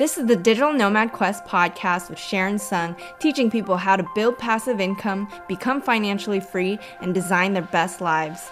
This is the Digital Nomad Quest podcast with Sharon Sung, teaching people how to build passive income, become financially free, and design their best lives.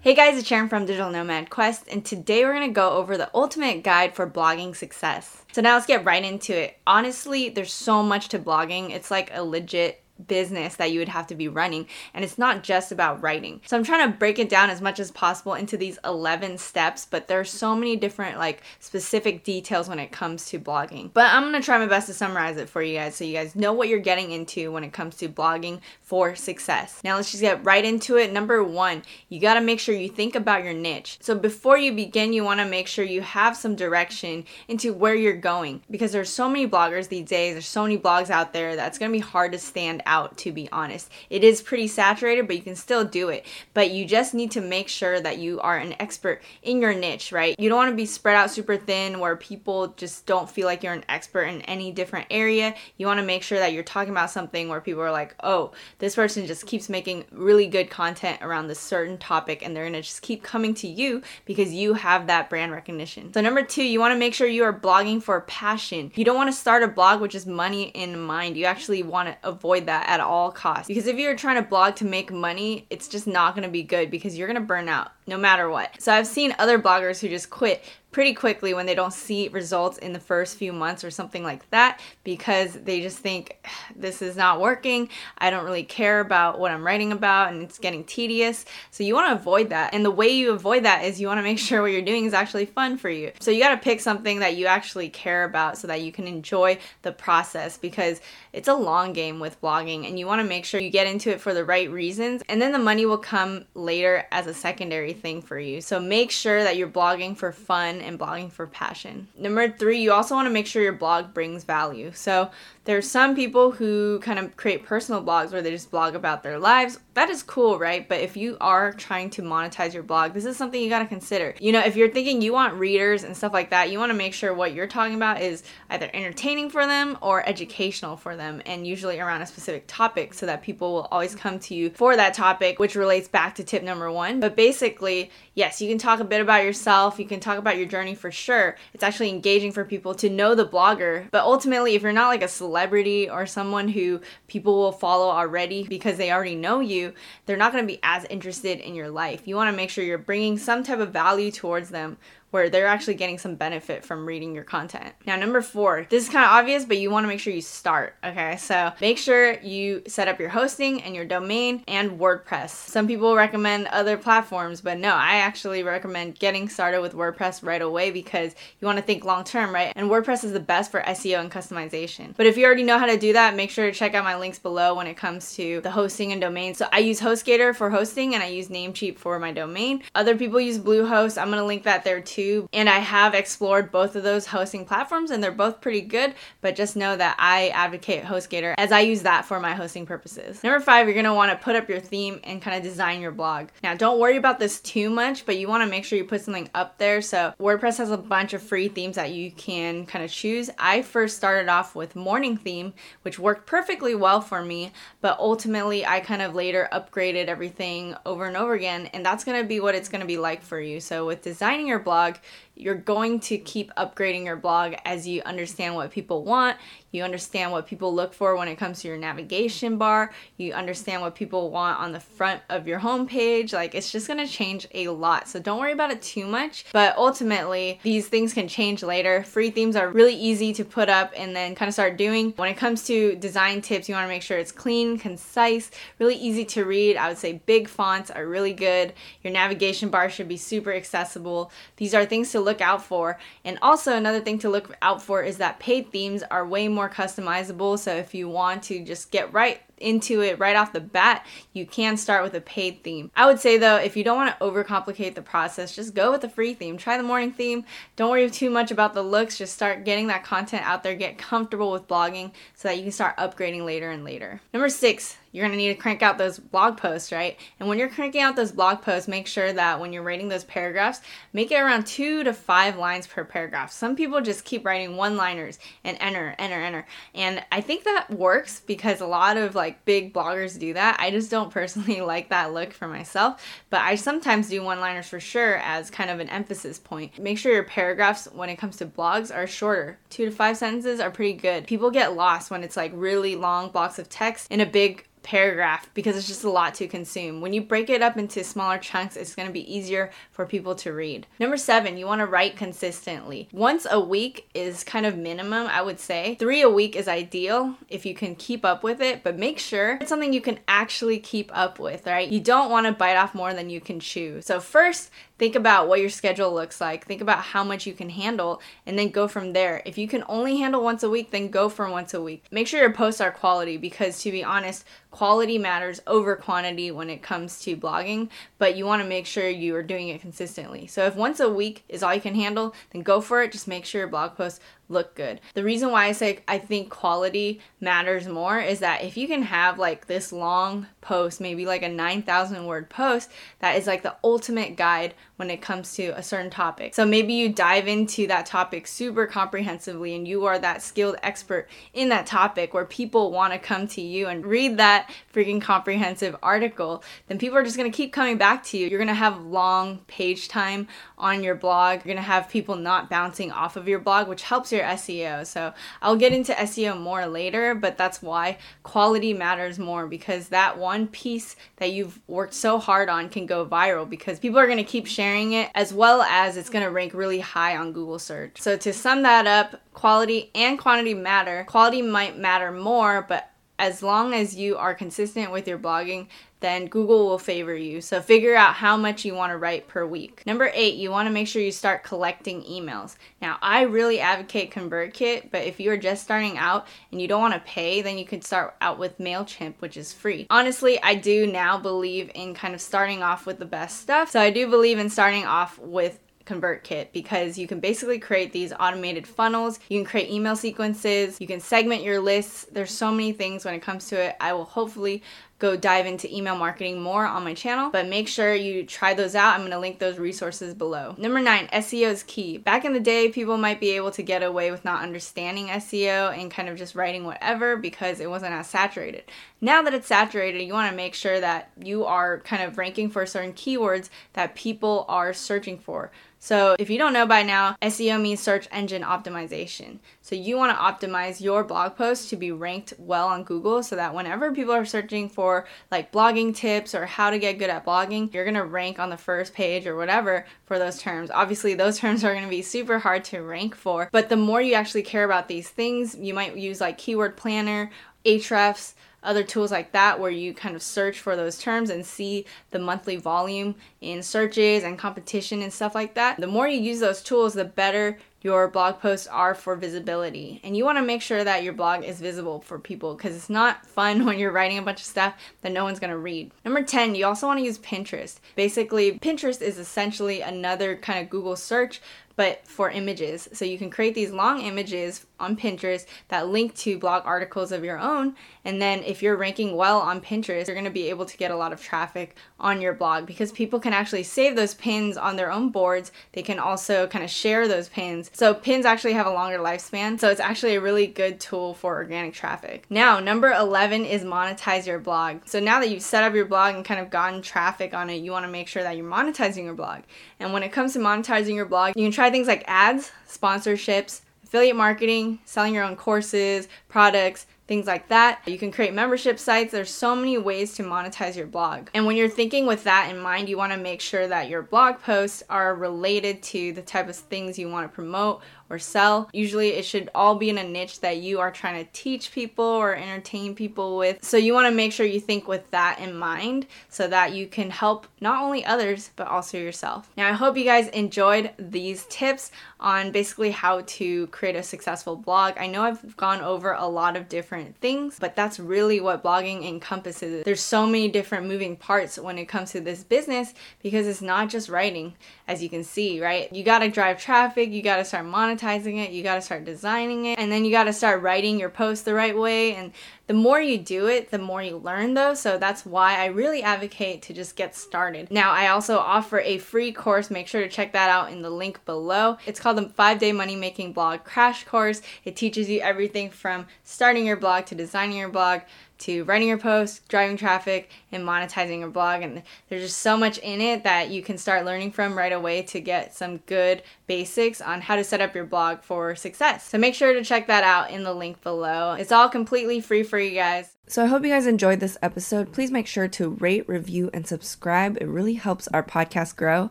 Hey guys, it's Sharon from Digital Nomad Quest, and today we're gonna go over the ultimate guide for blogging success. So now let's get right into it. Honestly, there's so much to blogging, it's like a legit business that you would have to be running and it's not just about writing. So i'm trying to break it down as much as possible into these 11 steps but there's so many different like specific details when it comes to blogging. But i'm to try my best to summarize it for you guys so you guys know what you're getting into when it comes to blogging for success. Now let's just get right into it. Number one you got to make sure you think about your niche. So before you begin you want to make sure you have some direction into where you're going because there's so many bloggers these days there's so many blogs out there that's to be hard to stand out, to be honest. It is pretty saturated, but you can still do it. But you just need to make sure that you are an expert in your niche, right? You don't want to be spread out super thin where people just don't feel like you're an expert in any different area. You want to make sure that you're talking about something where people are like, oh, this person just keeps making really good content around this certain topic and they're going to just keep coming to you because you have that brand recognition. So, number two, you want to make sure you are blogging for passion. You don't want to start a blog with just money in mind. You actually want to avoid that at all costs. Because if you're trying to blog to make money, it's just not going to be good because you're going to burn out no matter what. So I've seen other bloggers who just quit pretty quickly when they don't see results in the first few months or something like that because they just think this is not working. I don't really care about what I'm writing about and it's getting tedious. So you want to avoid that. And the way you avoid that is you want to make sure what you're doing is actually fun for you. So you got to pick something that you actually care about so that you can enjoy the process because it's a long game with blogging and you want to make sure you get into it for the right reasons and then the money will come later as a secondary thing for you. So make sure that you're blogging for fun and blogging for passion. Number three, you also want to make sure your blog brings value. So there's some people who kind of create personal blogs where they just blog about their lives. That is cool, right? But if you are trying to monetize your blog, this is something you got to consider. You know, if you're thinking you want readers and stuff like that, you want to make sure what you're talking about is either entertaining for them or educational for them, and usually around a specific topic so that people will always come to you for that topic, which relates back to tip number one. But basically, yes, you can talk a bit about yourself, you can talk about your journey for sure. It's actually engaging for people to know the blogger, but ultimately, if you're not like a celebrity, or someone who people will follow already because they already know you, they're not going to be as interested in your life. You want to make sure you're bringing some type of value towards them where they're actually getting some benefit from reading your content. Now, number four, this is kind of obvious, but you want to make sure you start. Okay, so make sure you set up your hosting and your domain and WordPress. Some people recommend other platforms, but no, I actually recommend getting started with WordPress right away because you want to think long term, right? And WordPress is the best for SEO and customization. But if you already know how to do that, make sure to check out my links below when it comes to the hosting and domain. So I use HostGator for hosting and I use Namecheap for my domain. Other people use Bluehost. I'm going to link that there too and I have explored both of those hosting platforms and they're both pretty good, but just know that I advocate HostGator as I use that for my hosting purposes. Number five, you're gonna wanna put up your theme and kind of design your blog. Now, don't worry about this too much, but you wanna make sure you put something up there. So, WordPress has a bunch of free themes that you can kind of choose. I first started off with Morning Theme, which worked perfectly well for me, but ultimately, I kind of later upgraded everything over and over again, and that's gonna be what it's gonna be like for you. So, with designing your blog, dog you're going to keep upgrading your blog as you understand what people want. You understand what people look for when it comes to your navigation bar. You understand what people want on the front of your homepage. Like it's just going to change a lot. So don't worry about it too much. But ultimately, these things can change later. Free themes are really easy to put up and then kind of start doing. When it comes to design tips, you want to make sure it's clean, concise, really easy to read. I would say big fonts are really good. Your navigation bar should be super accessible. These are things to look out for. And also, another thing to look out for is that paid themes are way more customizable. So if you want to just get right into it right off the bat, you can start with a paid theme. I would say though, if you don't want to overcomplicate the process, just go with a free theme. Try the morning theme. Don't worry too much about the looks. Just start getting that content out there. Get comfortable with blogging so that you can start upgrading later and later. Number six, you're going to need to crank out those blog posts, right? And when you're cranking out those blog posts, make sure that when you're writing those paragraphs, make it around two to five lines per paragraph. Some people just keep writing one liners and enter, enter, enter. And I think that works because a lot of like big bloggers do that. I just don't personally like that look for myself, but I sometimes do one liners for sure as kind of an emphasis point. Make sure your paragraphs when it comes to blogs are shorter. Two to five sentences are pretty good. People get lost when it's like really long blocks of text in a big paragraph because it's just a lot to consume. When you break it up into smaller chunks, it's going to be easier for people to read. Number seven, you want to write consistently. Once a week is kind of minimum, I would say. Three a week is ideal if you can keep up with it, but make sure it's something you can actually keep up with, right? You don't want to bite off more than you can chew. So, first, think about what your schedule looks like. Think about how much you can handle and then go from there. If you can only handle once a week then go for once a week. Make sure your posts are quality because to be honest quality matters over quantity when it comes to blogging but you want to make sure you are doing it consistently. So if once a week is all you can handle then go for it. Just make sure your blog posts look good. The reason why I say I think quality matters more is that if you can have like this long post, maybe like a 9,000 word post, that is like the ultimate guide when it comes to a certain topic. So maybe you dive into that topic super comprehensively and you are that skilled expert in that topic where people want to come to you and read that freaking comprehensive article, then people are just going to keep coming back to you. You're going to have long page time on your blog. You're going to have people not bouncing off of your blog, which helps your SEO. So I'll get into SEO more later, but that's why quality matters more because that one piece that you've worked so hard on can go viral because people are going to keep sharing it as well as it's going to rank really high on Google search. So to sum that up, quality and quantity matter. Quality might matter more, but as long as you are consistent with your blogging, then Google will favor you. So figure out how much you want to write per week. Number eight, you want to make sure you start collecting emails. Now, I really advocate ConvertKit, but if you're just starting out and you don't want to pay, then you could start out with MailChimp, which is free. Honestly, I do now believe in kind of starting off with the best stuff. So I do believe in starting off with ConvertKit because you can basically create these automated funnels. You can create email sequences. You can segment your lists. There's so many things when it comes to it. I will hopefully go dive into email marketing more on my channel, but make sure you try those out. I'm to link those resources below. Number nine, SEO is key. Back in the day, people might be able to get away with not understanding SEO and kind of just writing whatever because it wasn't as saturated. Now that it's saturated, you want to make sure that you are kind of ranking for certain keywords that people are searching for. So, if you don't know by now, SEO means search engine optimization. So, you want to optimize your blog post to be ranked well on Google so that whenever people are searching for like blogging tips or how to get good at blogging, you're to rank on the first page or whatever for those terms. Obviously, those terms are to be super hard to rank for, but the more you actually care about these things, you might use like Keyword Planner, Ahrefs, other tools like that where you kind of search for those terms and see the monthly volume in searches and competition and stuff like that. The more you use those tools, the better your blog posts are for visibility. And you want to make sure that your blog is visible for people because it's not fun when you're writing a bunch of stuff that no one's going to read. Number 10, you also want to use Pinterest. Basically, Pinterest is essentially another kind of Google search, but for images. So you can create these long images on Pinterest that link to blog articles of your own. And then if you're ranking well on Pinterest, you're going to be able to get a lot of traffic on your blog because people can actually save those pins on their own boards. They can also kind of share those pins. So pins actually have a longer lifespan. So it's actually a really good tool for organic traffic. Now, number 11 is monetize your blog. So now that you've set up your blog and kind of gotten traffic on it, you want to make sure that you're monetizing your blog. And when it comes to monetizing your blog, you can try things like ads, sponsorships, affiliate marketing, selling your own courses, products, things like that. You can create membership sites. There's so many ways to monetize your blog. And when you're thinking with that in mind, you want to make sure that your blog posts are related to the type of things you want to promote or sell. Usually it should all be in a niche that you are trying to teach people or entertain people with. So you want to make sure you think with that in mind so that you can help not only others but also yourself. Now I hope you guys enjoyed these tips on basically how to create a successful blog. I know I've gone over a lot of different different things, but that's really what blogging encompasses. There's so many different moving parts when it comes to this business because it's not just writing, as you can see, right? You got to drive traffic, you got to start monetizing it, you got to start designing it, and then you got to start writing your post the right way and the more you do it, the more you learn though. So that's why I really advocate to just get started. Now, I also offer a free course. Make sure to check that out in the link below. It's called the 5-day money making blog crash course. It teaches you everything from starting your blog to designing your blog to writing your posts, driving traffic, and monetizing your blog. And there's just so much in it that you can start learning from right away to get some good basics on how to set up your blog for success. So make sure to check that out in the link below. It's all completely free for you guys. So I hope you guys enjoyed this episode. Please make sure to rate, review, and subscribe. It really helps our podcast grow.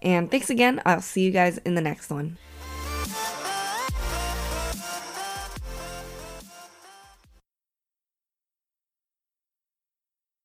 And thanks again. I'll see you guys in the next one.